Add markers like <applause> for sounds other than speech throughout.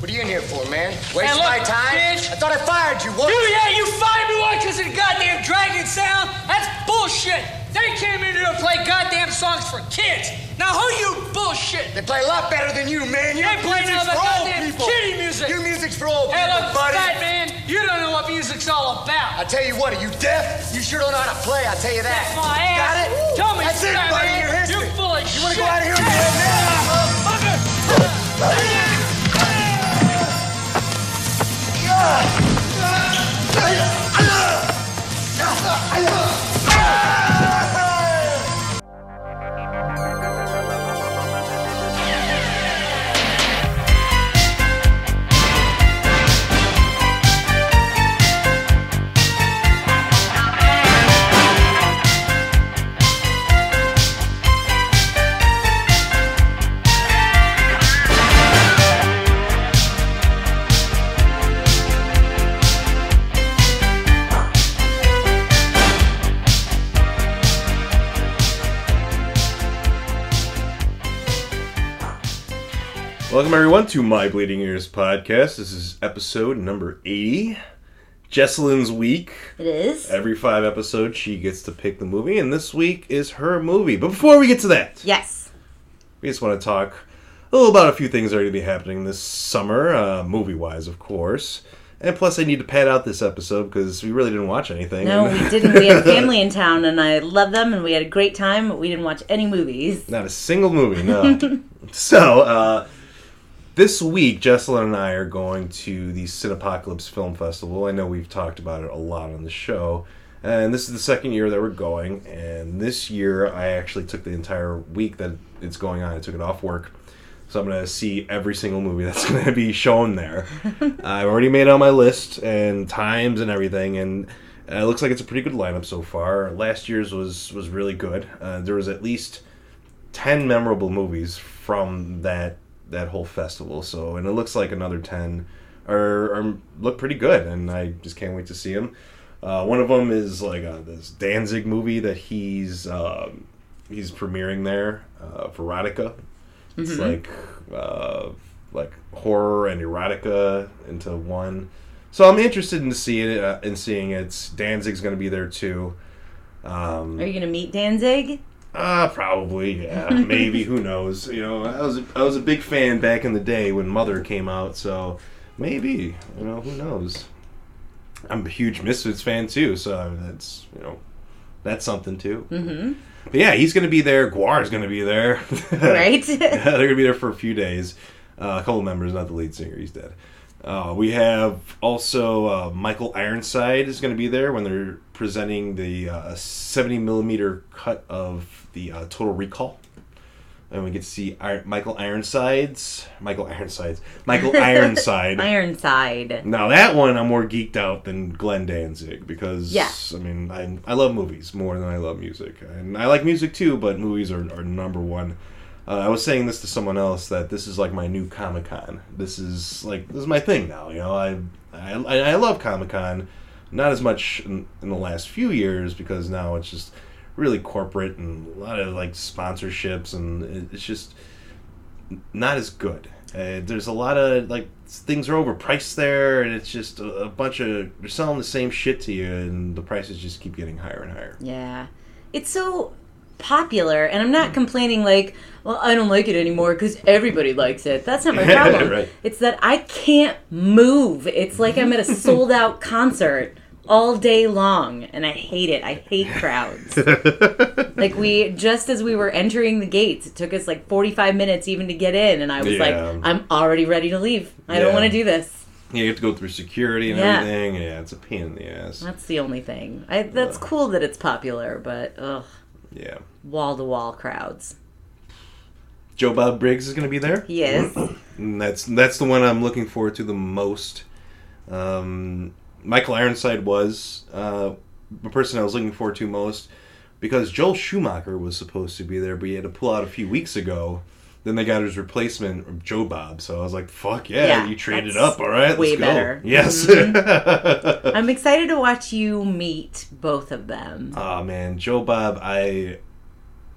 What are you in here for, man? Waste look, my time? bitch. I thought I fired you. What? You, yeah, you fired me one because of the goddamn dragon sound. That's bullshit. They came in here to play goddamn songs for kids. Now who you bullshit? They play a lot better than you, man. Your They play music's for old goddamn people. kiddie music. Your music's for old Hey, people, look, buddy. fat man, you don't know what music's all about. I tell you what, are you deaf? You sure don't know how to play. I tell you that. That's my ass. Got it? Tell me, That's it, buddy. man. You're history. You full of You wanna go out of here and do it now? Motherfucker. Welcome everyone to My Bleeding Ears podcast. This is episode number 80. Jesselyn's week. It is. Every five episodes she gets to pick the movie, and this week is her movie. But before we get to that, Yes. we just want to talk a little about a few things that are going to be happening this summer, uh, movie wise, of course. And plus, I need to pad out this episode because we really didn't watch anything. No, we <laughs> didn't. We had family in town, and I love them, and we had a great time. But we didn't watch any movies. Not a single movie, no. <laughs> so, uh, this week, Jesselyn and I are going to the Cinepocalypse Film Festival. I know we've talked about it a lot on the show. And this is the second year that we're going. And this year, I actually took the entire week that it's going on. I took it off work. So I'm going to see every single movie <laughs> that's going to be shown there. <laughs> I've already made it on my list and times and everything. And uh, it looks like it's a pretty good lineup so far. Last year's was, was really good. Uh, there was at least 10 memorable movies from that that whole festival. So and it looks like another 10 are, are look pretty good and i just can't wait to see them uh, one of them is like uh, this danzig movie that he's um, he's premiering there uh, for erotica it's like uh, like horror and erotica into one. So i'm interested in seeing it uh, in seeing it. Danzig's going to be there too. Um, Are you going to meet Danzig? Uh, probably, yeah, <laughs> maybe. Who knows? You know, I was I was a big fan back in the day when Mother came out, so maybe you know who knows. I'm a huge Misfits fan too, so that's you know that's something too. Mm-hmm. But yeah, he's gonna be there. Gwar's gonna be there. <laughs> Right? <laughs> Yeah, they're gonna be there for a few days. Uh, a couple members, not the lead singer. He's dead. Uh, we have also uh, Michael Ironside is going to be there when they're presenting the uh, 70 millimeter cut of the uh, Total Recall, and we get to see Ir- Michael Ironsides, Michael Ironsides, Michael <laughs> Ironside. Ironside. Now that one I'm more geeked out than Glenn Danzig because Yeah. I mean I, I love movies more than I love music and I like music too but movies are, are number one. Uh, I was saying this to someone else that this is like my new Comic Con. This is like this is my thing now. You know I I, I love Comic Con, not as much in, in the last few years because now it's just really corporate and a lot of like sponsorships and it's just not as good. Uh, there's a lot of like things are overpriced there, and it's just a, a bunch of they're selling the same shit to you, and the prices just keep getting higher and higher. Yeah. It's so popular, and I'm not hmm. complaining like, well, I don't like it anymore because everybody likes it. That's not my <laughs> problem. Right. It's that I can't move. It's like I'm at a <laughs> sold out concert all day long, and I hate it. I hate crowds. <laughs> like we just as we were entering the gates, it took us like 45 minutes even to get in, and I was Yeah. like, I'm already ready to leave. I don't want to do this. Yeah, you have to go through security and Yeah. everything. Yeah, it's a pain in the ass. That's the only thing. I, that's cool that it's popular, but ugh, Yeah. wall to wall crowds. Joe Bob Briggs is going to be there. He is. <clears throat> That's that's the one I'm looking forward to the most. Um, Michael Ironside was uh, the person I was looking forward to most because Joel Schumacher was supposed to be there, but he had to pull out a few weeks ago. Then they got his replacement, Joe Bob. So I was like, "Fuck yeah, Yeah, you traded up, all right, way let's go." better. Mm-hmm. Yes. <laughs> I'm excited to watch you meet both of them. Oh man, Joe Bob, I,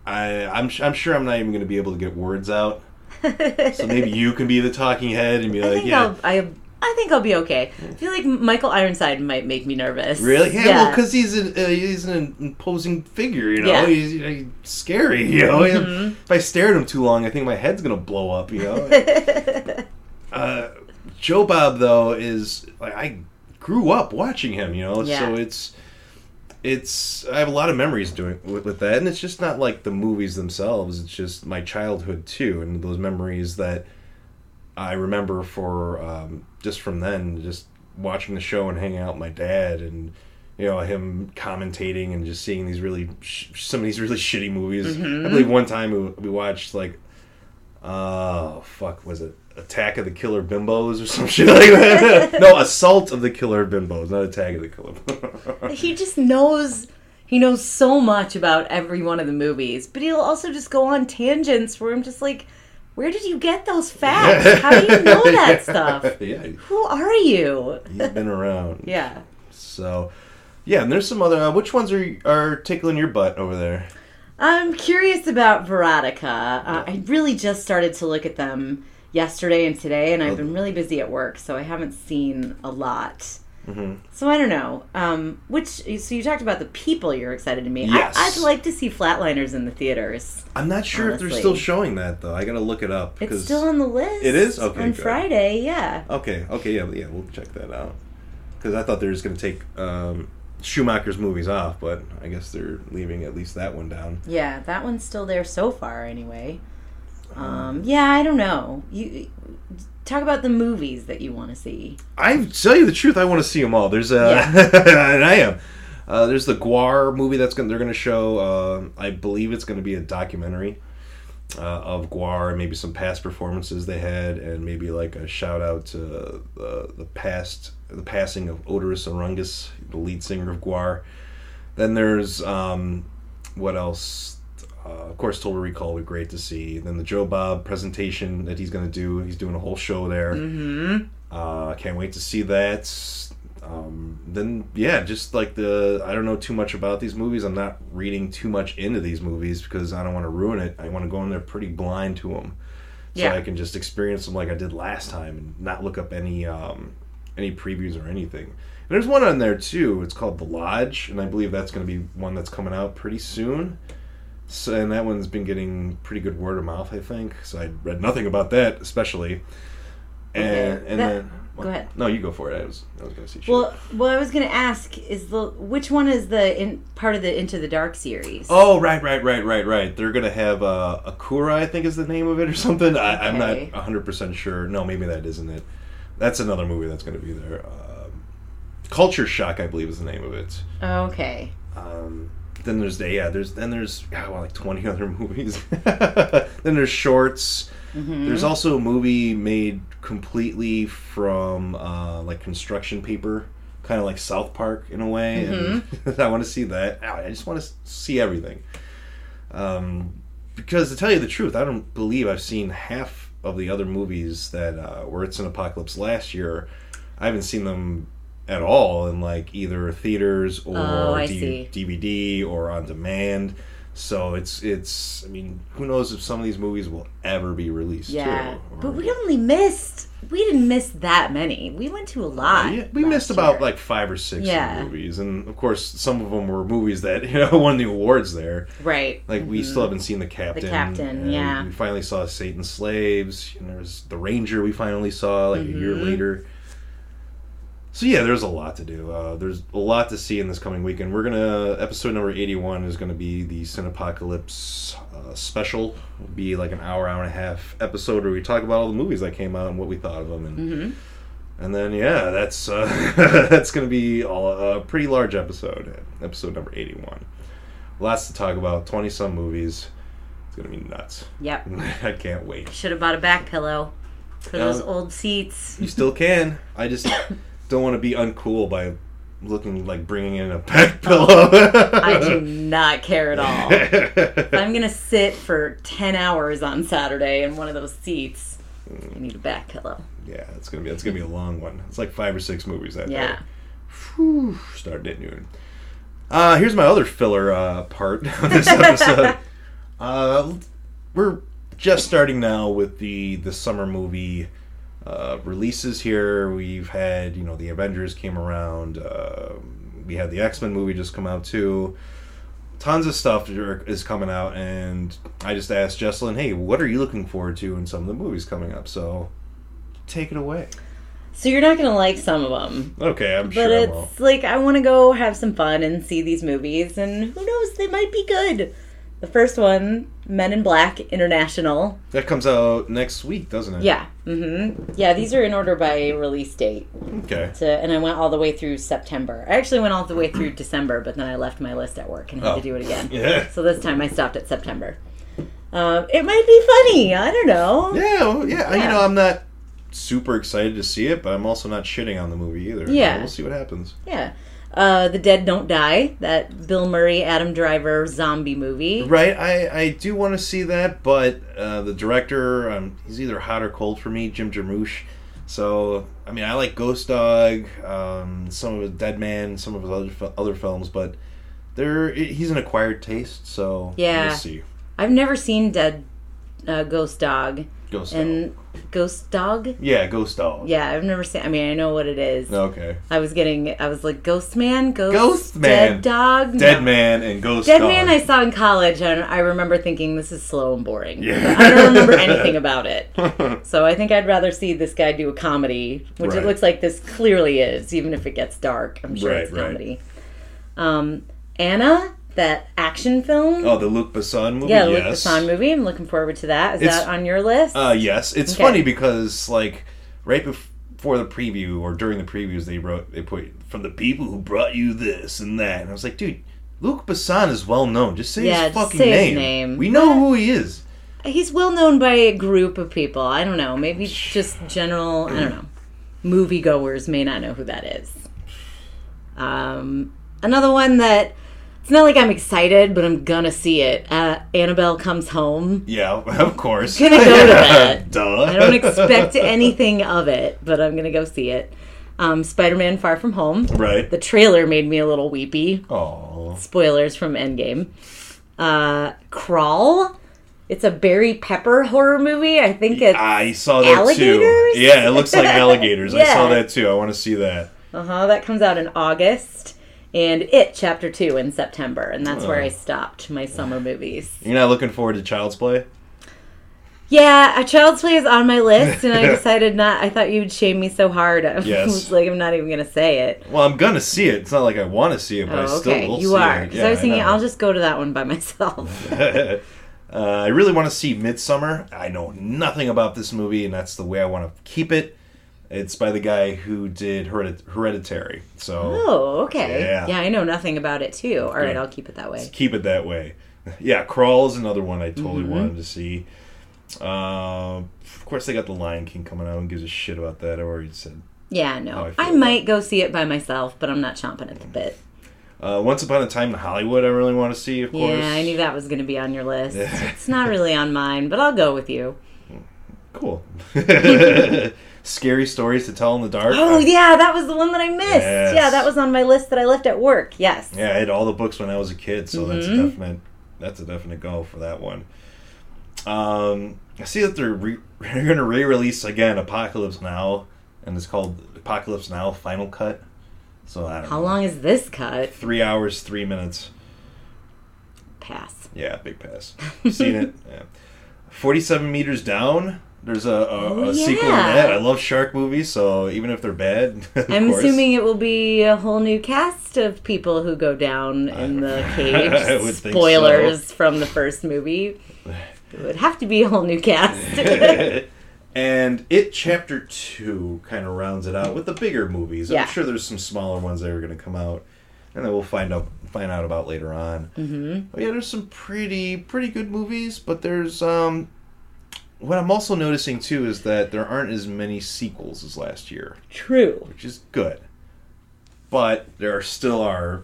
I, I'm, I'm sure I'm not even going to be able to get words out <laughs> so maybe you can be the talking head and be I like, yeah. I'll. I, I think I'll be okay. I feel like Michael Ironside might make me nervous. Really? Yeah, well, because he's an uh, he's an imposing figure, you know. Yeah. He's, he's scary, you know. Mm-hmm. If I stare at him too long, I think my head's gonna blow up, you know. <laughs> uh, Joe Bob though is like I grew up watching him, you know. Yeah. So it's it's I have a lot of memories doing with, with that, and it's just not like the movies themselves. It's just my childhood too, and those memories that I remember for um, just from then, just watching the show and hanging out with my dad, and you know him commentating and just seeing these really sh- some of these really <laughs> shitty movies. I believe one time we, we watched like oh fuck was it Attack of the Killer Bimbos or some <laughs> shit like that? <laughs> no, Assault of the Killer Bimbos, not Attack of the Killer. Bimbos. he just knows. He knows so much about every one of the movies, but he'll also just go on tangents where I'm just like, where did you get those facts? How do you know <laughs> that stuff? <laughs> yeah, Who are you? he's been around. <laughs> Yeah. So, yeah, and there's some other. Uh, which ones are are tickling your butt over there? I'm curious about Veronica. Uh, I really just started to look at them yesterday and today, and I've been really busy at work, so I haven't seen a lot. So I don't know. Um, which so you talked about the people you're excited to meet. Yes. I, I'd like to see Flatliners in the theaters. I'm not sure if they're still showing that though. I gotta look it up. It's still on the list. It is? Okay, on good. Friday. Yeah. Okay, okay, yeah, yeah, we'll check that out. Because I thought they were just gonna take um, Schumacher's movies off, but I guess they're leaving at least that one down. Yeah, that one's still there so far, anyway. Um, yeah, I don't know. You talk about the movies that you want to see. I tell you the truth, I want to see them all. There's uh, <laughs> and I am. Uh, there's the Gwar movie that's gonna they're gonna show. Uh, I believe it's gonna be a documentary uh, of Gwar and maybe some past performances they had, and maybe like a shout out to the the past the passing of Oderus Urungus, the lead singer of Gwar. Then there's um, what else? Uh, of course, Total Recall would be great to see. Then the Joe Bob presentation that he's going to do. He's doing a whole show there. Mm-hmm. Uh, I can't wait to see that. Um, then yeah, just like the I don't know too much about these movies. I'm not reading too much into these movies because I don't want to ruin it. I want to go in there pretty blind to them, so Yeah. I can just experience them like I did last time and not look up any um, any previews or anything. And there's one on there too. It's called The Lodge, and I believe that's going to be one that's coming out pretty soon. So, and that one's been getting pretty good word of mouth, I think. So I read nothing about that, especially. And Okay, and that- then go ahead. No, you go for it. I was I was gonna see. Shit. Well, well, I was going to ask is the which one is the in, part of the Into the Dark series? Oh right, right, right, right, right. They're gonna have uh, Akura, I think is the name of it or something. I, I'm not Okay. 100 percent sure. No, maybe that isn't it. That's another movie that's gonna be there. Um, Culture Shock, I believe, is the name of it. okay. Um, then there's the yeah, there's then there's yeah, well, like 20 <laughs> other movies. <laughs> then there's shorts. There's also a movie made completely from uh, like construction paper, kind of like South Park in a way. And <laughs> I want to see that. I just want to see everything. Um, because to tell you the truth, I don't believe I've seen half of the other movies that uh, were Cinepocalypse last year. I haven't seen them at all in like either theaters or Oh, D-. DVD or on demand. So it's it's. I mean, who knows if some of these movies will ever be released? Yeah, too, but we only missed. We didn't miss that many. We went to a lot. Yeah, we missed about like five or six Yeah. movies, and of course, some of them were movies that <laughs> you know won the awards there. right. Like we still haven't seen the captain. The Captain, yeah. We finally saw Satan's Slaves. And there's the Ranger. We finally saw like a year Mm-hmm. later. So yeah, there's a lot to do. Uh, there's a lot to see in this coming weekend. We're gonna episode number 81 is gonna be the Cinepocalypse uh, special. It'll be like an hour, hour and a half episode where we talk about all the movies that came out and what we thought of them. And Mm-hmm. and then yeah, that's uh, <laughs> that's gonna be all, a pretty large episode. Episode number 81. Lots to talk about. 20 some movies. It's gonna be nuts. Yep. <laughs> I can't wait. Should have bought a back pillow for those Um, old seats. You still can. I just <coughs> don't want to be uncool by looking like bringing in a back <laughs> pillow. I do not care at all. I'm gonna sit for ten hours on Saturday in one of those seats, I need a back pillow. yeah, it's gonna be it's gonna be a long one. It's like five or six movies that Yeah. day. Whew, at noon. Uh, here's my other filler uh, part <laughs> of this episode. <laughs> uh, we're just starting now with the the summer movie uh, releases here. We've had you know the Avengers came around. Uh, we had the X Men movie just come out too. Tons of stuff is coming out, and I just asked Jesselyn, "Hey, what are you looking forward to in some of the movies coming up?" So, take it away. So you're not gonna like some of them, Okay, I'm but sure I it's will. like I want to go have some fun and see these movies, and who knows, they might be good. The first one, Men in Black International. That comes out next week, doesn't it? Yeah, Mm-hmm. yeah. These are in order by release date. Okay. To, and I went all the way through September. I actually went all the way through December, but then I left my list at work and had Oh. to do it again. Yeah. So this time I stopped at September. Um, it might be funny. I don't know. Yeah, well, yeah, You know, I'm not super excited to see it, but I'm also not shitting on the movie either. Yeah. we'll see what happens. Yeah. Uh, the Dead Don't Die, that Bill Murray, Adam Driver zombie movie. Right, I, I do want to see that, but uh, the director, um, he's either hot or cold for me, Jim Jarmusch. So, I mean, I like Ghost Dog, um, some of his Dead Man, some of his other other films, but there he's an acquired taste. So Yeah. we'll see. I've never seen Dead uh, Ghost Dog Ghost Dog. and Ghost Dog. yeah, Ghost Dog. Yeah, I've never seen. I mean, I know what it is. Okay. I was getting. I was like Ghost Man, Ghost, Ghost Dead Man. Dog, Dead No. Man and Ghost Dead Dog. Man I saw in college, and I remember thinking this is slow and boring. Yeah. I don't remember <laughs> anything about it. <laughs> So I think I'd rather see this guy do a comedy, which Right. it looks like this clearly is, even if it gets dark. I'm sure Right, it's right. comedy. Um, Anna, that action film. oh, the Luc Besson movie. yeah, the Luc yes. Besson movie. I'm looking forward to that. Is It's- that on your list? Uh, yes, it's Okay. funny because like right before the preview or during the previews, they wrote they put from the people who brought you this and that, and I was like, dude, Luc Besson is well known. Just say Yeah, his fucking say his name. name. We know who he is. He's well known by a group of people. I don't know. Maybe just general. I don't know. Moviegoers may not know who that is. Um, another one that it's not like I'm excited, but I'm gonna see it. Uh, Annabelle comes home. Yeah, <laughs> of course. Gonna go to <laughs> that. Duh. I don't expect anything of it, but I'm gonna go see it. Um, Spider-Man: Far From Home. right. The trailer made me a little weepy. Oh, Spoilers from Endgame. Uh, Crawl. It's a Barry Pepper horror movie. I think it's I saw that Alligators? too. Yeah, it looks like <laughs> alligators. I saw that too. I want to see that. Uh huh. That comes out in August, and It Chapter Two in September, and that's where Oh. I stopped my summer movies. You're not looking forward to Child's Play? Yeah, a Child's Play is on my list, and I <laughs> decided not. I thought you'd shame me so hard. <laughs> I Yes. was like, I'm not even gonna say it. Well, I'm gonna see it. It's not like I want to see it, but I Oh, still okay, will you see are. it. Because Yeah, I was thinking, know. I'll just go to that one by myself. <laughs> uh, I really want to see Midsommar. I know nothing about this movie, and that's the way I want to keep it. It's by the guy who did Heredit- Hereditary, so oh, okay. Yeah. Yeah. I know nothing about it too. All right. I'll keep it that way. keep it that way. <laughs> Yeah, Crawl is another one I totally Mm-hmm. wanted to see. Uh, of course, they got The Lion King coming out and gives a shit about that. I already said. Yeah, How I no. I might go see it by myself, but I'm not chomping at the bit. Uh, Once Upon a Time in Hollywood, I really want to see, of course. Yeah, I knew that was going to be on your list. <laughs> It's not really on mine, but I'll go with you. Cool. <laughs> Scary stories to tell in the dark. Oh yeah, that was the one that I missed. Yes. Yeah, that was on my list that I left at work. Yes. Yeah, I had all the books when I was a kid, so that's a Mm-hmm. definite. That's a definite go for that one. Um, I see that they're, re- <laughs> they're going to re-release again Apocalypse Now, and it's called Apocalypse Now Final Cut. So I don't How know. long is this cut? Three hours, three minutes. Pass. Yeah, big pass. Seen it. <laughs> Yeah. Forty-seven meters down. There's a, a, Oh, a sequel to that. I love shark movies, so even if they're bad, <laughs> I'm course. assuming it will be a whole new cast of people who go down in the cage. <laughs> I would think Spoilers from the first movie. It would have to be a whole new cast. <laughs> and it chapter two kind of rounds it out with the bigger movies. Yeah. I'm sure there's some smaller ones that are going to come out, and then we'll find out find out about later on. Mm-hmm. But yeah, there's some pretty pretty good movies, but there's um. What I'm also noticing too is that there aren't as many sequels as last year, True. which is good. But there are still are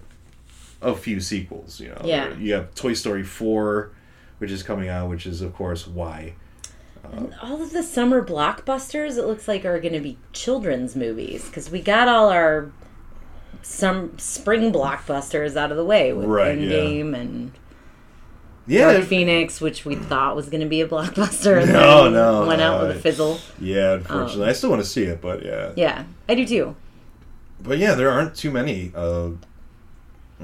a few sequels. You know, Yeah. You have Toy Story four, which is coming out, which is of course why. Um, all of the summer blockbusters, it looks like, are going to be children's movies because we got all our some spring blockbusters out of the way with Right, yeah. Endgame and Yeah, Dark Phoenix, which we thought was going to be a blockbuster, and No, then no, went out with a fizzle. yeah. Unfortunately, I still want to see it, but yeah. Yeah, I do too. But yeah, there aren't too many. Uh,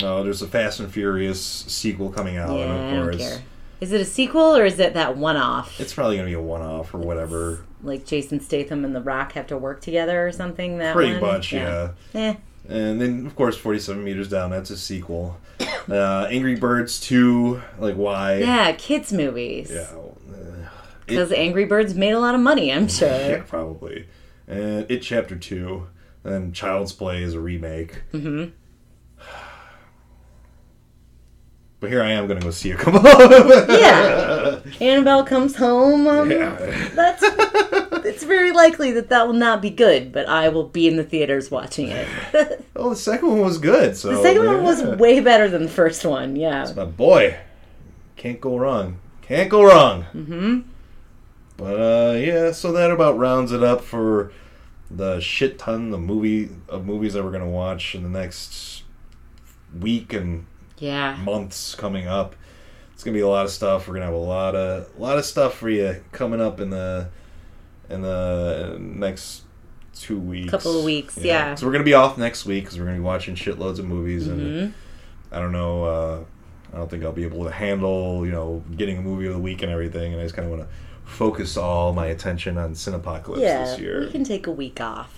uh, there's a Fast and Furious sequel coming out, yeah, and I don't care. Is it a sequel or is it that one-off? it's probably gonna be a one-off or whatever. like Jason Statham and The Rock have to work together or something. That Pretty one? much, yeah. Eh. And then, of course, 47 Meters Down, that's a sequel. Uh, Angry Birds 2, like, why? Yeah, kids movies. Yeah. uh, Because Angry Birds made a lot of money, I'm sure. yeah, <laughs> probably. And It Chapter 2. And Child's Play is a remake. Mm-hmm. <sighs> But here I am going to go see it come <laughs> up. Yeah. Annabelle comes home. Um, Yeah. That's. It's very likely that that will not be good, but I will be in the theaters watching it. <laughs> the Oh, the second one was good. So second one was way better than the first one. Yeah. But boy, can't go wrong. Can't go wrong. Mm-hmm. But uh, yeah, so that about rounds it up for the shit ton of movie of movies that we're gonna watch in the next week and Yeah. months coming up. It's gonna be a lot of stuff. We're gonna have a lot of a lot of stuff for you coming up in the in the next two weeks. Couple of weeks, yeah. So we're gonna be off next week because we're gonna be watching shitloads of movies, and Mm-hmm. I don't know. Uh, I don't think I'll be able to handle you know getting a movie of the week and everything, and I just kind of want to focus all my attention on Cinepocalypse Yeah. this year. We can take a week off.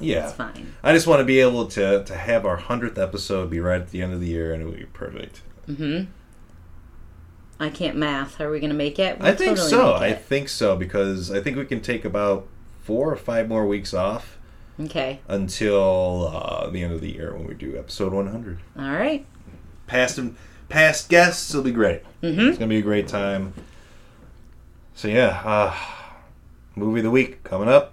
yeah, It's fine. I just want to be able to to have our hundredth episode be right at the end of the year, and it would be perfect. I can't math. Are we going to make it? I We'll think totally so. I think so because I think we can take about four or five more weeks off Okay. until uh, the end of the year when we do episode 100. All right. Past and past guests will be great. Mm-hmm. It's gonna be a great time. So yeah, uh, movie of the week coming up.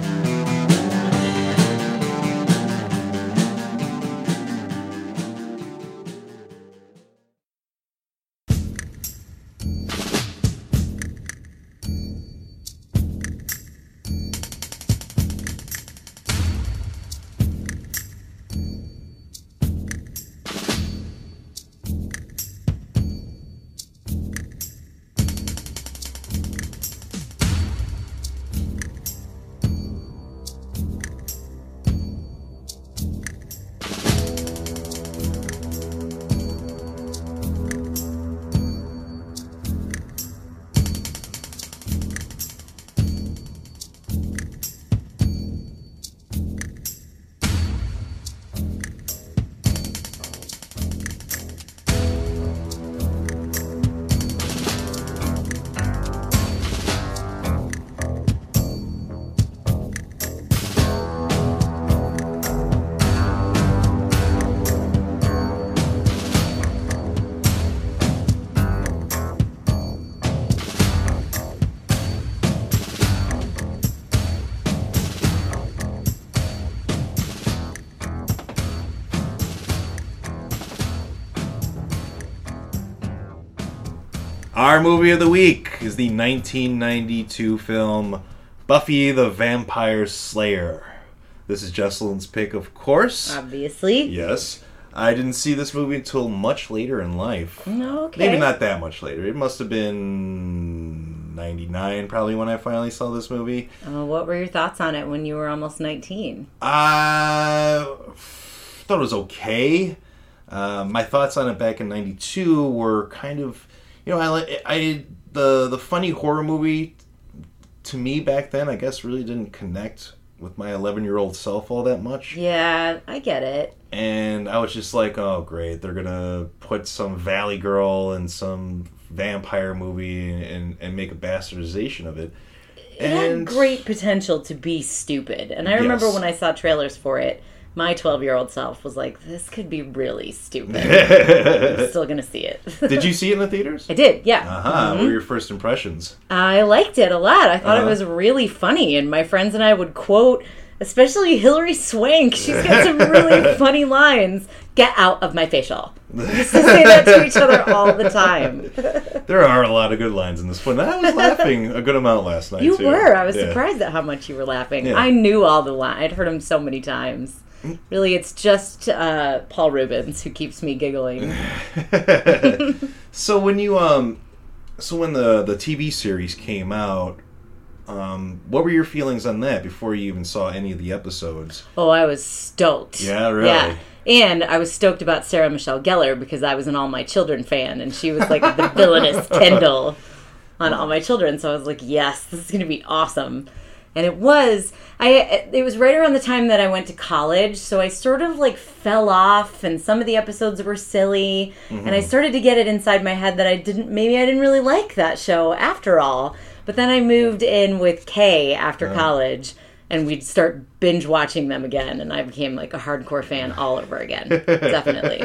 Our movie of the week is the 1992 film Buffy the Vampire Slayer. This is Jesselyn's pick, of course. Obviously. Yes. I didn't see this movie until much later in life. Okay. Maybe not that much later. It must have been 99 probably when I finally saw this movie. Uh, what were your thoughts on it when you were almost 19? I thought it was okay. Uh, my thoughts on it back in '92 were kind of, you know, I I the the funny horror movie to me back then, I guess, really didn't connect with my 11 year old self all that much. Yeah, I get it. And I was just like, oh great, they're gonna put some Valley Girl in some vampire movie and and make a bastardization of it. It had And- great potential to be stupid. And I remember Yes. when I saw trailers for it, my 12 year old self was like, this could be really stupid. <laughs> I'm still going to see it. Did you <laughs> see it in the theaters? I did, yeah. Uh-huh. What were your first impressions? I liked it a lot. I thought Uh-huh. it was really funny, and my friends and I would quote, especially Hilary Swank. She's got some really <laughs> funny lines. Get out of my facial. We used to say that to each other all the time. There are a lot of good lines in this one. I was laughing a good amount last night. You too. were. I was Yeah. surprised at how much you were laughing. Yeah. I knew all the lines. I'd heard them so many times. Really, it's just uh, Paul Reubens who keeps me giggling. <laughs> So when you um, so when the the TV series came out, um, what were your feelings on that before you even saw any of the episodes? Oh, I was stoked. Yeah, really? Yeah. And I was stoked about Sarah Michelle Gellar because I was an All My Children fan, and she was like the villainous <laughs> Kendall on All My Children. So I was like, yes, this is going to be awesome. And it was. I. It was right around the time that I went to college, so I sort of like fell off, and some of the episodes were silly, and I mm-hmm. started to get it inside my head that I didn't. Maybe I didn't really like that show after all. But then I moved in with Kay after oh. college and we'd start binge watching them again and i became like a hardcore fan all over again definitely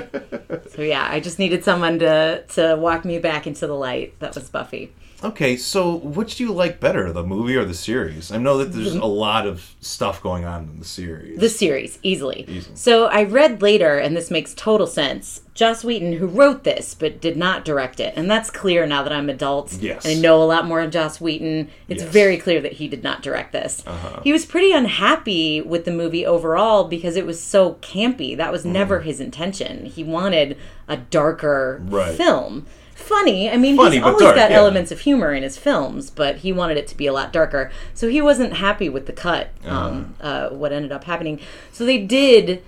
<laughs> so yeah i just needed someone to to walk me back into the light that was buffy Okay, so which do you like better, the movie or the series? I know that there's mm-hmm. a lot of stuff going on in the series. the series easily. easily. so i read later and this makes total sense joss whedon who wrote this but did not direct it and that's clear now that i'm adult Yes. and i know a lot more of joss whedon it's Yes. very clear that he did not direct this uh-huh. he was pretty unhappy with the movie overall because it was so campy that was mm-hmm. never his intention he wanted a darker Right. film funny i mean Funny, he's always dark, got yeah. elements of humor in his films but he wanted it to be a lot darker so he wasn't happy with the cut um, uh, what ended up happening so they did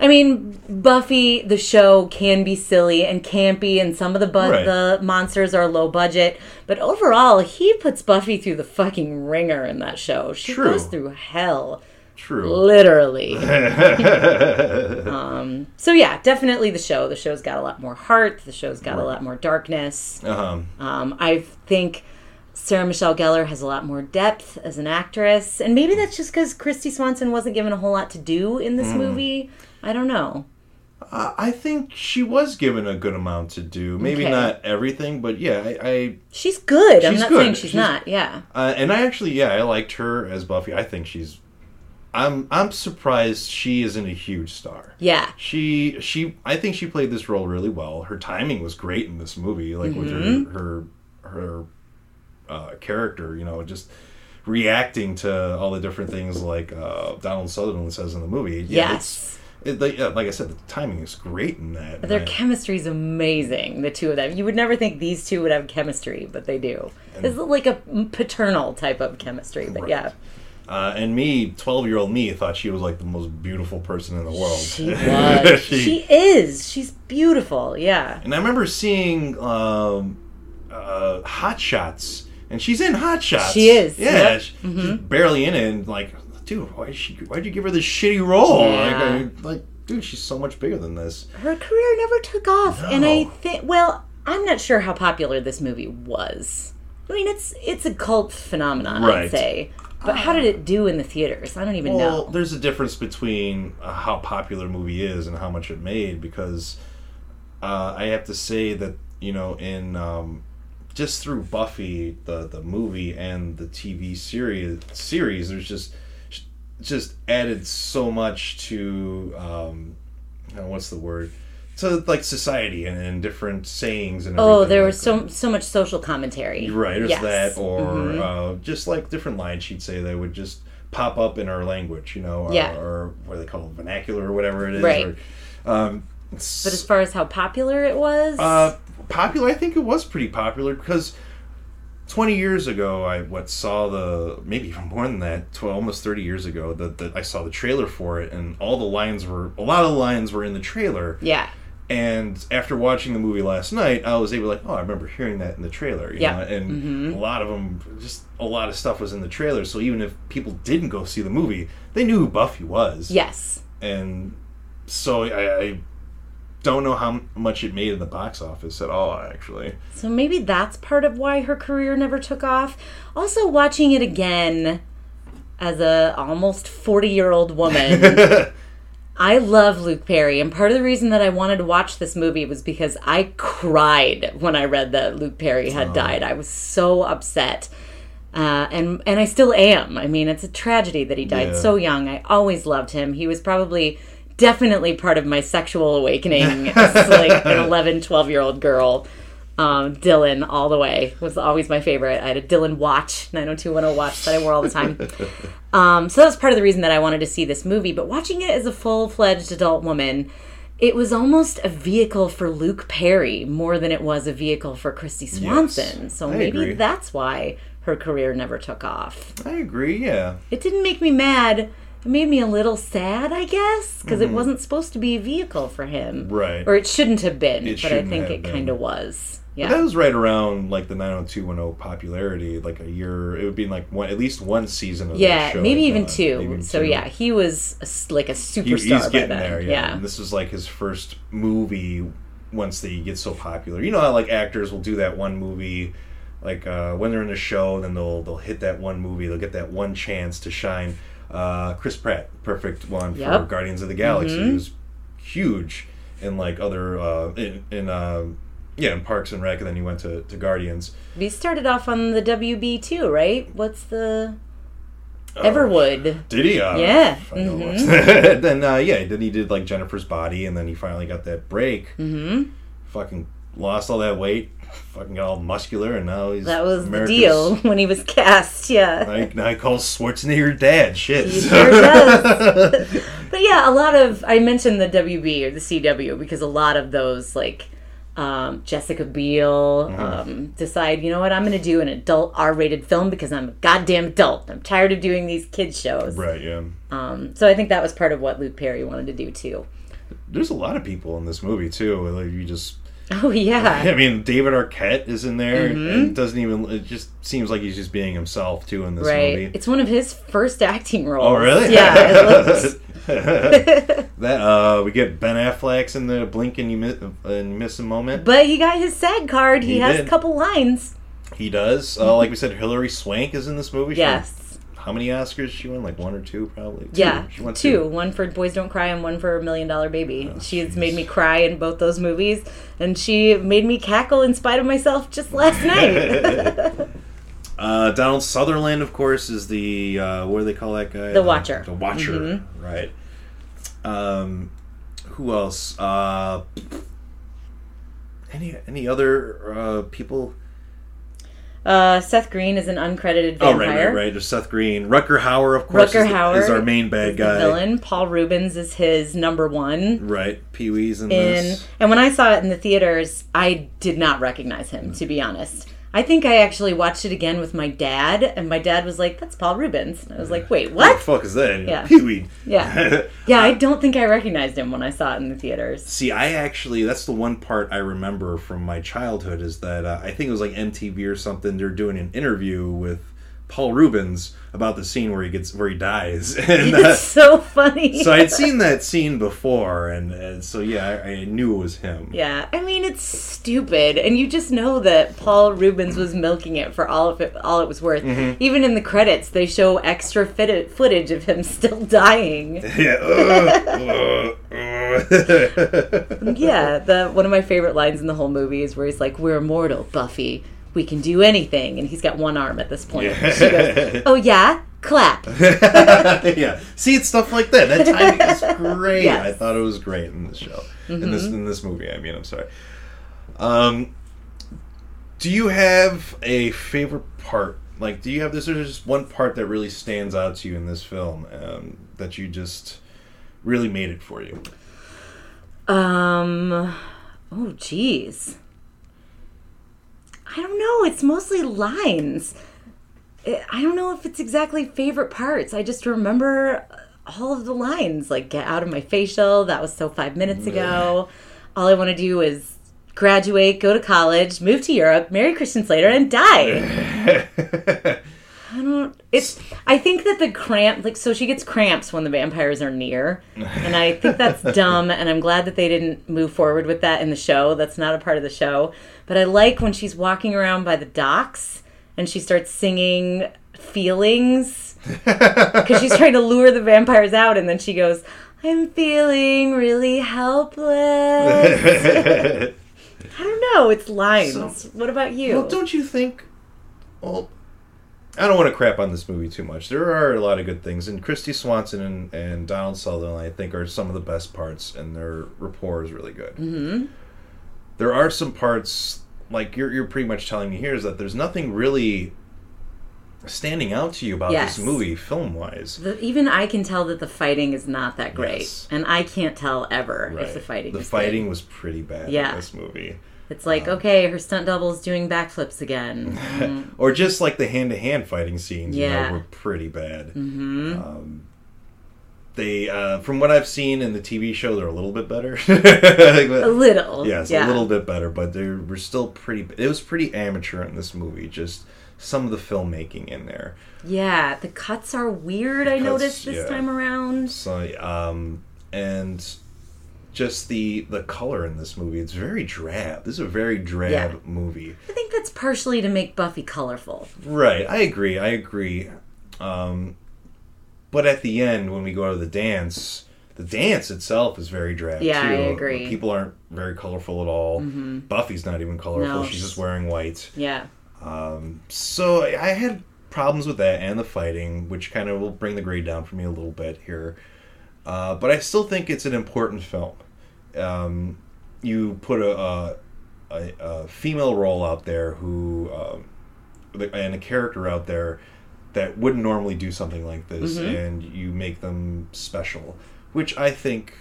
I mean, Buffy the show can be silly and campy, and some of the bu- Right. the monsters are low budget, but overall, he puts Buffy through the fucking ringer in that show. She True. goes through hell, True. literally. <laughs> um, so yeah, definitely the show. The show's got a lot more heart. The show's got a lot more darkness. Um, Um, I think Sarah Michelle Gellar has a lot more depth as an actress, and maybe that's just because Kristy Swanson wasn't given a whole lot to do in Mm. this movie. I don't know. I I think she was given a good amount to do. Maybe Okay. not everything, but yeah, I, I She's good. I'm She's not good. saying she's, She's- not. Yeah. uh, and I actually, yeah, I liked her as Buffy. I think she's. I'm I'm surprised she isn't a huge star. Yeah. She she I think she played this role really well. Her timing was great in this movie, like with Mm-hmm. her her her uh, character. You know, just reacting to all the different things like uh, Donald Sutherland says in the movie. Yeah, Yes. it's- It, like, yeah, like I said, the timing is great in that. Their chemistry is amazing, the two of them. You would never think these two would have chemistry, but they do. It's like a paternal type of chemistry, but Right. yeah. Uh, and me, twelve year old me, thought she was like the most beautiful person in the world. She <laughs> was. She- she is. She's beautiful. Yeah. And I remember seeing um, uh, Hot Shots, and she's in Hot Shots. She is, Yeah, yep. she- she's barely in it. And like, dude, why she? Why'd you give her this shitty role? Like, Yeah. I like, dude, she's so much bigger than this. Her career never took off, and I think. Well, I'm not sure how popular this movie was. I mean, it's it's a cult phenomenon, I'd say. But how did it do in the theaters? I don't even know. Well, know. there's a difference between uh, how popular a movie is and how much it made because uh, I have to say that you know in um, just through Buffy the the movie and the TV series series there's just just added so much to um, uh, what's the word to like society and, and different sayings and Oh, there like was so so much social commentary. Right, there's Yes. that, or Mhm. uh, just like different lines she'd say that would just pop up in our language, you know, or, Yeah. or what do they call it, vernacular or whatever it is. Right. Or, um, But as far as how popular it was, uh, popular, I think it was pretty popular because 20 years ago, I what saw the maybe even more than that, 12, almost 30 years ago, that that I saw the trailer for it, and all the lines were a lot of the lines were in the trailer. yeah, And after watching the movie last night, I was able to like, oh, I remember hearing that in the trailer. You Yeah. know? and mm-hmm. a lot of them, just a lot of stuff was in the trailer. So even if people didn't go see the movie, they knew who Buffy was. yes, And so I, I don't know how much it made in the box office at all. Actually, So maybe that's part of why her career never took off. Also, watching it again as a almost 40 year old woman, <laughs> I love Luke Perry. And part of the reason that I wanted to watch this movie was because I cried when I read that Luke Perry had died. I was so upset. Uh, and and I still am. I mean, it's a tragedy that he died Yeah. so young. I always loved him. He was probably definitely part of my sexual awakening as like an <laughs> 11, 12 year old girl. Um, Dylan all the way was always my favorite. I had a Dylan watch, 90210 watch that I wore all the time. <laughs> Um, so was part of the reason that I wanted to see this movie. But watching it as a full fledged adult woman, it was almost a vehicle for Luke Perry more than it was a vehicle for Kristy Swanson. so I maybe agree. that's why her career never took off. I agree. Yeah, It didn't make me mad. It made me a little sad, I guess, because it wasn't supposed to be a vehicle for him. Mm-hmm. Right. Or it shouldn't have been, It but I think it kind of was. Yeah. that was right around like the 90210 popularity. Like a year, it would be like one, at least one season of yeah, show, maybe even two. Maybe so two. yeah, he was a like a He- superstar he's by getting there. Yeah. yeah. And this was like his first movie once they get so popular. You know how like actors will do that one movie, like uh, when they're in a show, then they'll they'll hit that one movie. They'll get that one chance to shine. Uh, Chris Pratt, perfect one for Yep. Mm-hmm. Guardians of the Galaxy. He was huge in like other uh, in in um yeah in Parks and Rec, and then he went to, to Guardians. He started off on the WB too, right? What's the Oh. Everwood? Did he? Uh, Yeah. Don't <laughs> then uh, yeah, then he did like Jennifer's Body, and then he finally got that break. Mm-hmm. Fucking lost all that weight. Fucking got all muscular, and now he's That was America's- the deal <laughs> when he was cast. Yeah. Now he, now he calls Schwarzenegger dad. Shit. He sure <laughs> does. but yeah, a lot of I mentioned the WB or the CW because a lot of those like um, Jessica Biel Mm-hmm. um, decide, you know what, I'm going to do an adult R-rated film because I'm a goddamn adult. I'm tired of doing these kids shows. right. Yeah. Um, so I think that was part of what Luke Perry wanted to do too. There's a lot of people in this movie too. Like you just. <laughs> Oh yeah, <laughs> I mean, David Arquette is in there, Mm-hmm. and it doesn't even. It just seems like he's just being himself too in this right. movie. It's one of his first acting roles. Oh, really? Yeah. <laughs> <laughs> That uh, we get Ben Affleck's in the blink and you miss, and miss a moment. but he got his SAG card. He, He has did. a couple lines. He does. Uh, like we said, Hilary Swank is in this movie. She won- Yes. how many Oscars she won? Like one or two, probably. Two. Yeah, She won two. One for Boys Don't Cry and one for Million Dollar Baby. she has made me cry in both those movies, and she made me cackle in spite of myself just last <laughs> night. <laughs> Uh, Donald Sutherland, of course, is the uh, what do they call that guy? The Watcher. Mm-hmm. The Watcher, right? Um, who else? Uh, any any other uh, people? uh, Seth Green is an uncredited Oh, right, right, right. There's Seth Green, Rutger Hauer, of course, Rutger is, the- Hauer is our main bad is the guy. villain. Paul Reubens is his number one. Right, Pee Wee's in, In this. and when I saw it in the theaters, I did not recognize him. To be honest, I think I actually watched it again with my dad, and my dad was like, "That's Paul Reubens." And I was like, "Wait, What the what?" fuck is that? Yeah. Pee Wee. Yeah, <laughs> yeah. I don't think I recognized him when I saw it in the theaters. See, I actually that's the one part I remember from my childhood is that uh, I think it was like MTV or something. They're doing an interview with Paul Reubens about the scene where he gets where he dies, <laughs> and uh, It's so funny. so I'd seen that scene before, and, and so yeah, I, I knew it was him. Yeah, I mean it's stupid, and you just know that Paul Reubens was milking it for all of it, all it was worth. Mm-hmm. Even in the credits, they show extra fit- footage of him <laughs> still dying. <laughs> Yeah. ugh, ugh, ugh. yeah, the one of my favorite lines in the whole movie is where he's like, "We're immortal, Buffy. We can do anything," and he's got one arm at this point. Yeah. She goes, <laughs> "Oh yeah, clap." <laughs> yeah. See, it's stuff like that. That timing is <laughs> great. Yes. I thought it was great in this show. In this in this movie, I mean, I'm sorry. Um, do you have a favorite part? Like, do you have this? Or just one part that really stands out to you in this film um, that you just really made it for you? Um, oh jeez. I don't know. It's mostly lines. I don't know if it's exactly favorite parts. I just remember all of the lines. Like, get out of my facial. That was so five minutes ago. All I want to do is graduate, go to college, move to Europe, marry Christian Slater, and die. <laughs> I don't. It's. I think that the cramp, like, so she gets cramps when the vampires are near, and I think that's <laughs> dumb. And I'm glad that they didn't move forward with that in the show. That's not a part of the show. But I like when she's walking around by the docks and she starts singing feelings <laughs> because she's trying to lure the vampires out, and then she goes, "I'm feeling really helpless." <laughs> I don't know. It's lines. So- what about you? Well, don't you think? Well, I don't want to crap on this movie too much. There are a lot of good things, and Kristy Swanson and, and Donald Sutherland, I think, are some of the best parts, and their rapport is really good. Mm-hmm. There are some parts, like you're you're pretty much telling me here, is that there's nothing really standing out to you about Yes. this movie, film wise. Even I can tell that the fighting is not that great, Yes. and I can't tell ever if the fighting. the fighting good. was pretty bad Yeah. in this movie. It's like okay, her stunt double's doing backflips again. <laughs> Mm, or just like the hand to hand fighting scenes, you Yeah. know, were pretty bad. Mm-hmm. Um, they, uh, from what I've seen in the TV show, they're a little bit better. <laughs> a little, yes, yeah. a little bit better, but they were still pretty. It was pretty amateur in this movie. Just some of the filmmaking in there. Yeah, the cuts are weird. I cuts, noticed this yeah. time around. So, um, and just the the color in this movie, it's very drab. This is a very drab Yeah. movie. I think that's partially to make Buffy colorful. Right, I agree. I agree. Um, but at the end, when we go to the dance, the dance itself is very drab Yeah, too. I agree. People aren't very colorful at all. Buffy's not even colorful. No, She's just wearing white. Yeah, Um, So I had problems with that and the fighting, which kind of will bring the grade down for me a little bit here. Uh, but I still think it's an important film. Um, you put a, a, a, a female role out there who, um, and a character out there that wouldn't normally do something like this, and you make them special, which I think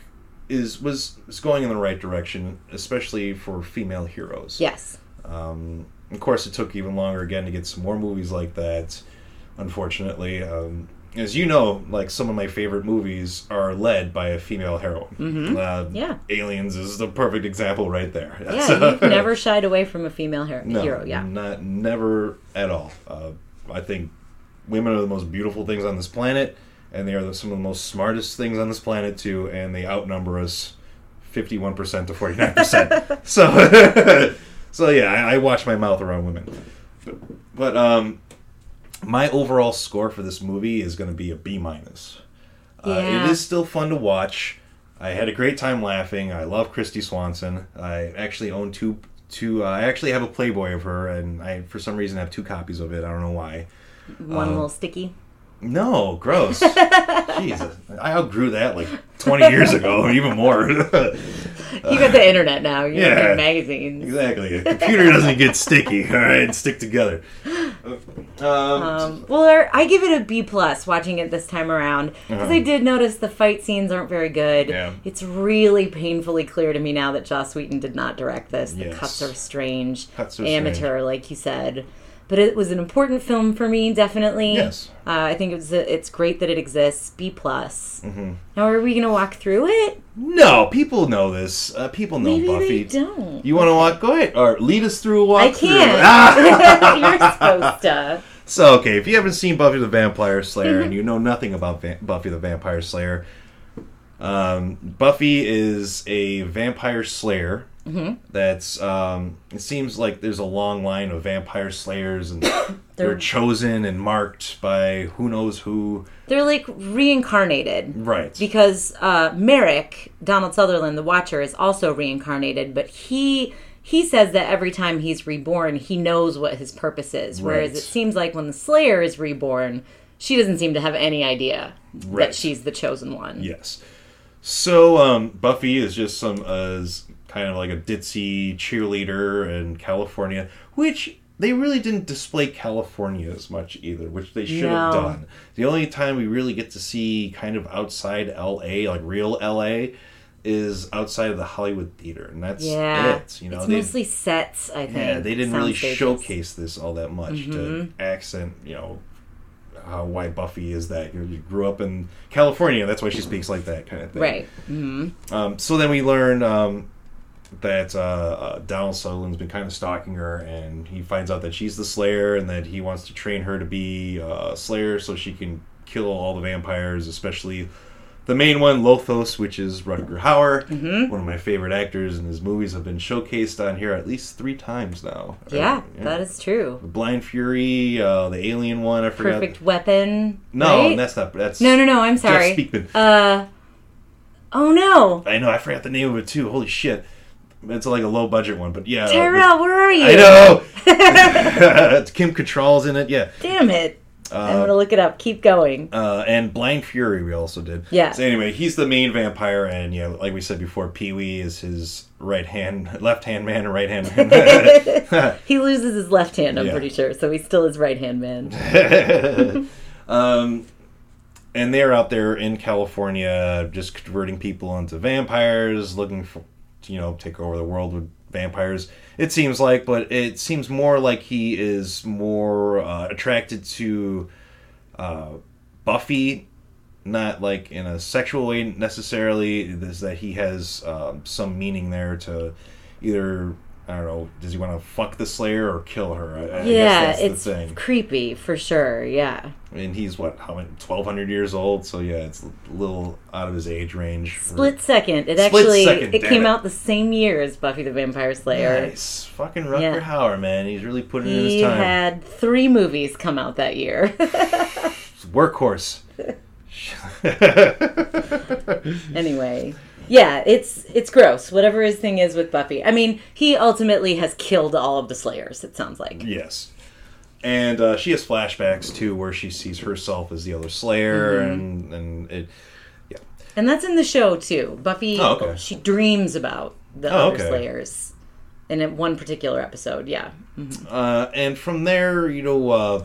is was is going in the right direction, especially for female heroes. yes, Um, of course, it took even longer again to get some more movies like that. Unfortunately, um, as you know, like some of my favorite movies are led by a female heroine. Mm-hmm. Uh, Yeah. Aliens is the perfect example right there. yeah. <laughs> You've never shied away from a female hero. no, hero yeah, not never at all. Uh, I think women are the most beautiful things on this planet, and they are the, some of the most smartest things on this planet too, and they outnumber us fifty-one percent to forty-nine percent. <laughs> So, <laughs> so yeah, I, I watch my mouth around women. But, but um, my overall score for this movie is going to be a B minus. Uh, it is still fun to watch. I had a great time laughing. I love Kristy Swanson. I actually own two. Two. Uh, I actually have a Playboy of her, and I, for some reason, have two copies of it. I don't know why. One Um, little sticky. No, gross. <laughs> Jesus, I outgrew that like twenty years ago, <laughs> even more. You got the internet now. You yeah. magazines. exactly. A computer doesn't get sticky. <laughs> All right, stick together. Um, Um, well, I give it a B plus watching it this time around because I did notice the fight scenes aren't very good. Uh-huh. Yeah. It's really painfully clear to me now that Joss Whedon did not direct this. The Yes. cuts are strange, Cuts are amateur, like you said. But it was an important film for me, definitely. Yes. Uh, I think it was. it's great that it exists. B plus. Mm-hmm. Now, are we going to walk through it? no, people know this. Uh, people know Maybe Buffy. they don't. You want to walk? Go ahead, or lead us through a walk. I can't. Ah! <laughs> <laughs> You're supposed to. So, okay, if you haven't seen Buffy the Vampire Slayer and you know nothing about Va- Buffy the Vampire Slayer, um, Buffy is a vampire slayer. Mm-hmm. That's um, it seems like there's a long line of vampire slayers, and <coughs> they're, They're- chosen and marked by who knows who. They're like reincarnated. Right. because uh, Merrick, Donald Sutherland, the Watcher, is also reincarnated, but he he says that every time he's reborn, he knows what his purpose is. Whereas Right. it seems like when the Slayer is reborn, she doesn't seem to have any idea Right. that she's the chosen one. Yes. So um, Buffy is just some uh, kind of like a ditzy cheerleader in California, which they really didn't display California as much either, which they should have No. done. The only time we really get to see kind of outside L.A., like real L.A., is outside of the Hollywood theater, and that's Yeah, it. You know, it's they, mostly sets. I think. yeah, they didn't really stages. showcase this all that much to Mm-hmm. accent, you know, how why Buffy is that. You, you grew up in California, that's why she speaks like that kind of thing. Right. Um, so then we learn um, that uh, uh, Donald Sutherland's been kind of stalking her, and he finds out that she's the Slayer, and that he wants to train her to be a Slayer so she can kill all the vampires, especially the main one, Lothos, which is Rutger Hauer, Mm-hmm. one of my favorite actors, and his movies have been showcased on here at least three times now. Yeah, Uh, that is true. Blind Fury, uh, the Alien one. I forgot. Perfect weapon. No, right? that's not. That's no, no, no. I'm sorry. Jeff. Speakman. Uh, oh no, I know. I forgot the name of it too. Holy shit! It's like a low budget one, but yeah. uh, Tyrell, where are you? I know. <laughs> <laughs> Kim Cattrall's in it. Yeah. Damn it. I'm gonna look it up. Keep going. Uh, and Blind Fury, we also did. Yeah. So anyway, he's the main vampire, and yeah, like we said before, Pee Wee is his right hand, left hand man, and right hand man. <laughs> He loses his left hand. I'm Yeah. pretty sure, so he's still his right hand man. um, and they're out there in California, just converting people into vampires, looking for, you know, take over the world with vampires. It seems like, but it seems more like he is more uh, attracted to uh, Buffy, not like in a sexual way necessarily. Is that he has um, some meaning there to either. I don't know. Does he want to fuck the Slayer or kill her? I, I yeah, it's creepy for sure. Yeah. and he's what how many twelve hundred years old so yeah it's a little out of his age range Split second. It Split actually second, it came it. out the same year as Buffy the Vampire Slayer. nice fucking Rutger Yeah. Hauer man he's really putting in his time He had three movies come out that year. <laughs> workhorse <laughs> <laughs> anyway, yeah, it's it's gross. Whatever his thing is with Buffy. I mean, he ultimately has killed all of the Slayers. It sounds like. yes and uh, she has flashbacks too where she sees herself as the other Slayer Mm-hmm. and and it yeah. And that's in the show too. Buffy, Oh, okay. she dreams about the Oh, other okay. Slayers in one particular episode. Yeah, uh, and from there you know uh,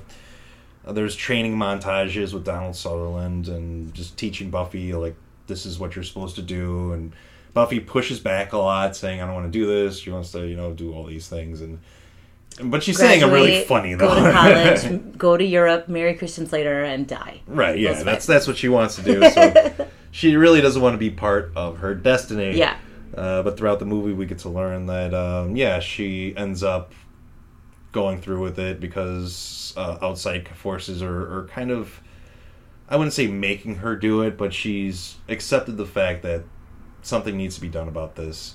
there's training montages with Donald Sutherland and just teaching Buffy like this is what you're supposed to do and Buffy pushes back a lot saying I don't want to do this she wants to you know do all these things and but she's saying I'm really funny though Go to college, <laughs> go to Europe, marry Christian Slater, and die. right yeah that's that's what she wants to do so <laughs> she really doesn't want to be part of her destiny Yeah. uh, but throughout the movie we get to learn that um, yeah she ends up going through with it because uh, outside forces are, are kind of I wouldn't say making her do it, but she's accepted the fact that something needs to be done about this.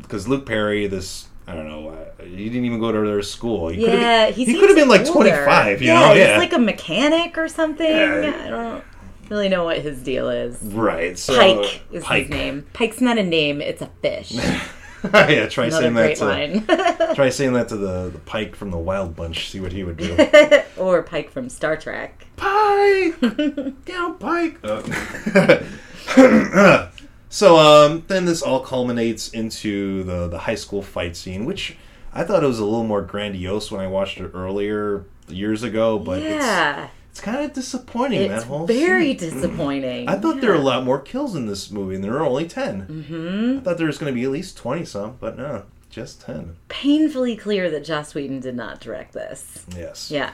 Because Luke Perry, this I don't know, uh, he didn't even go to their school. He Yeah, been, he, he could have been like twenty five. You yeah, know, he's yeah, like a mechanic or something. Yeah. I don't really know what his deal is. right. So, Pike is Pike. his name. Pike's not a name; it's a fish. <laughs> <laughs> yeah, try Another saying that to line. <laughs> try saying that to the, the Pike from the Wild Bunch. See what he would do. <laughs> or Pike from Star Trek. Pike, down Pike. Uh, so um, then this all culminates into the the high school fight scene, which I thought it was a little more grandiose when I watched it earlier years ago, but yeah, it's kind of disappointing it's, that whole very scene. disappointing. I thought there were a lot more kills in this movie, and there were only 10 Mm-hmm. I thought there was going to be at least twenty some, but no, just ten. painfully clear that Joss Whedon did not direct this. Yes. Yeah.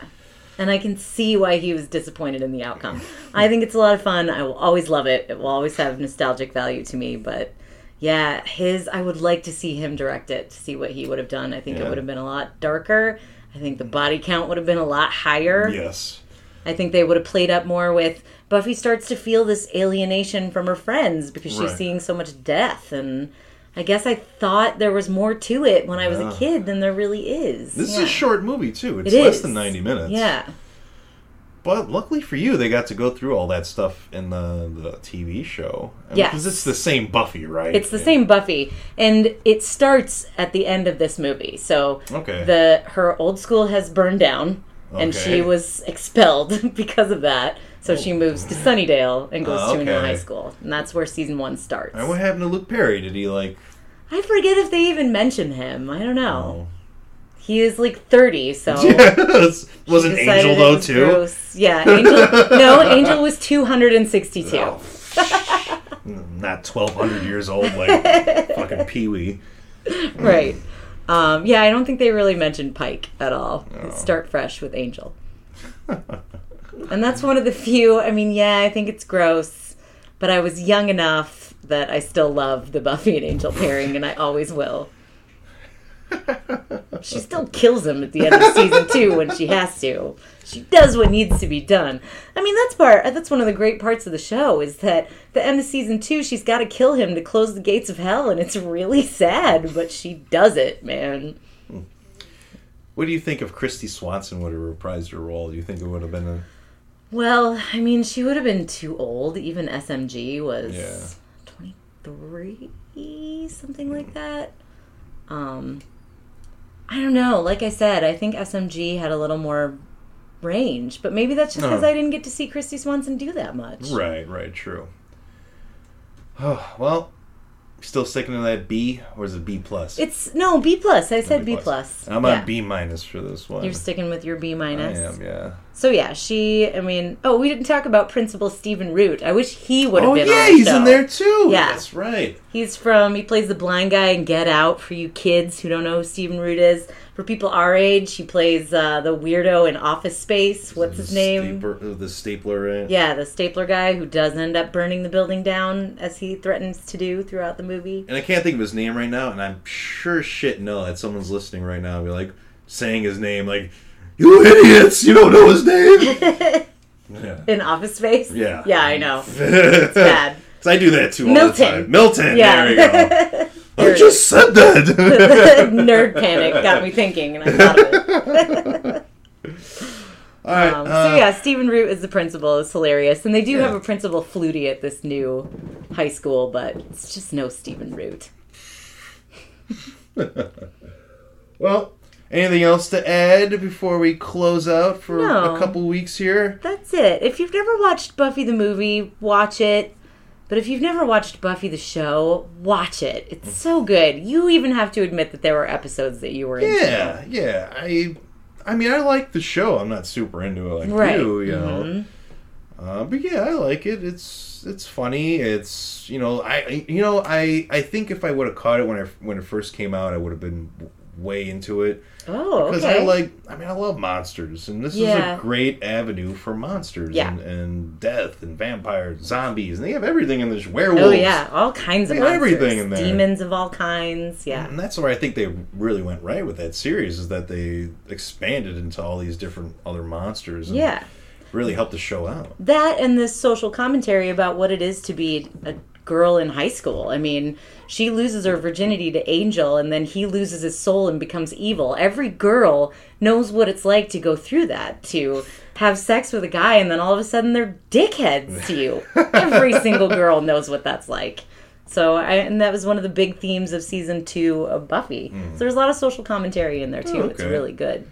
And I can see why he was disappointed in the outcome. <laughs> I think it's a lot of fun. I will always love it. It will always have nostalgic value to me. But yeah, his, I would like to see him direct it to see what he would have done. I think Yeah. it would have been a lot darker. I think the body count would have been a lot higher. Yes. I think they would have played up more with Buffy starts to feel this alienation from her friends because she's Right. seeing so much death. And I guess I thought there was more to it when I was a kid than there really is. This is a short movie too. It's It less than ninety minutes. Yeah. But luckily for you, they got to go through all that stuff in the, the TV show. I mean, Yes. Because it's the same Buffy, right? It's the Yeah. same Buffy, and it starts at the end of this movie. So Okay. the her old school has burned down, and she was expelled <laughs> because of that. So she oh. moves to Sunnydale and goes Oh, to a new high school, and that's where season one starts. And what happened to Luke Perry? Did he like? I forget if they even mention him. I don't know. Oh. He is like thirty, so <laughs> Yes. Wasn't decided Angel though was too? gross. Yeah, Angel. <laughs> no, Angel was two hundred and sixty-two. Oh. Not twelve hundred years old like fucking Pee Wee. Right. Um, yeah, I don't think they really mentioned Pike at all. Oh. Start fresh with Angel. and that's one of the few. I mean, yeah, I think it's gross, but I was young enough that I still love the Buffy and Angel pairing, and I always will. She still kills him at the end of season two when she has to. She does what needs to be done. I mean, that's part. That's one of the great parts of the show is that the end of season two, she's got to kill him to close the gates of hell, and it's really sad, but she does it, man. What do you think if Kristy Swanson would have reprised her role? Do you think it would have been a Well, I mean, she would have been too old. Even SMG was Yeah. 23, something like that. Um, I don't know. Like I said, I think SMG had a little more range, but maybe that's just because. I didn't get to see Kristy Swanson do that much. right? Right, true. Oh <sighs> well, still sticking to that B or is it B plus? It's no B plus. I said B plus. I'm yeah. on B minus for this one. You're sticking with your B minus. I am, yeah. So yeah, she. I mean, oh, we didn't talk about Principal Stephen Root. I wish he would have Oh been. yeah, on the Yeah, he's in there too. Yeah. that's right. He's from. He plays the blind guy in Get Out. For you kids who don't know who Stephen Root is, for people our age, he plays uh, the weirdo in Office Space. What's his name? Stapler, the stapler. Right? Yeah, the stapler guy who does end up burning the building down as he threatens to do throughout the movie. And I can't think of his name right now, and I'm sure shit no that someone's listening right now and be like saying his name like, You idiots, you don't know his name. <laughs> yeah. In Office Space. Yeah. Yeah, I know. <laughs> It's bad. So I do that too all Milton. the time. Milton, Yeah. there we go. <laughs> I just said that. Nerd panic got me thinking, and I thought of it. all right. Um, uh, so yeah, Stephen Root is the principal. It's hilarious, and they do Yeah. have a principal Flutie at this new high school, but it's just no Stephen Root. Well, anything else to add before we close out for No. a couple weeks here? That's it. If you've never watched Buffy the movie, watch it. But if you've never watched Buffy the show, watch it. It's so good. You even have to admit that there were episodes that you were into. Yeah, yeah. I, I mean, I like the show. I'm not super into it like Right. you, you know. Mhm. Uh, but yeah, I like it. It's it's funny. It's you know, I you know, I I think if I would have caught it when I when it first came out, I would have been way into it Oh, because okay. I like. I mean, I love monsters, and this Yeah. is a great avenue for monsters Yeah. and, and death and vampires, zombies, and they have everything in this oh, werewolves. Oh yeah, all kinds of They got monsters. everything in there. Demons of all kinds. Yeah. And that's where I think they really went right with that series is that they expanded into all these different other monsters. And Yeah. really helped the show out. That and this social commentary about what it is to be a girl in high school. I mean, she loses her virginity to Angel and then he loses his soul and becomes evil. Every girl knows what it's like to go through that, to have sex with a guy and then all of a sudden they're dickheads to you. <laughs> Every single girl knows what that's like. So, I, and that was one of the big themes of season two of Buffy. Mm-hmm. So there's a lot of social commentary in there too. Oh, it's Okay. really good.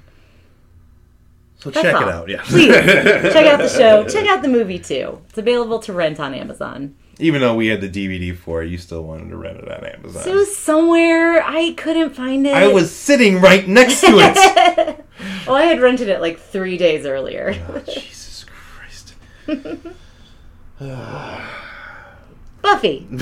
So That's check all. it out. Yeah. Please check out the <laughs> show. Check out the movie too. It's available to rent on Amazon. Even though we had the DVD for it, you still wanted to rent it on Amazon. It was somewhere I couldn't find it. I was sitting right next to it. <laughs> Oh, I had rented it like three days earlier. Oh, <laughs> Jesus Christ. <sighs> Buffy. <laughs>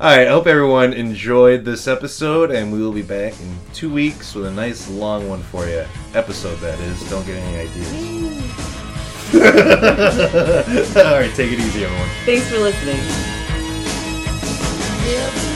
All right, I hope everyone enjoyed this episode, and we will be back in two weeks with a nice long one for you. Episode, that is. Don't get any ideas. <laughs> All right, take it easy, everyone. Thanks for listening. Yeah,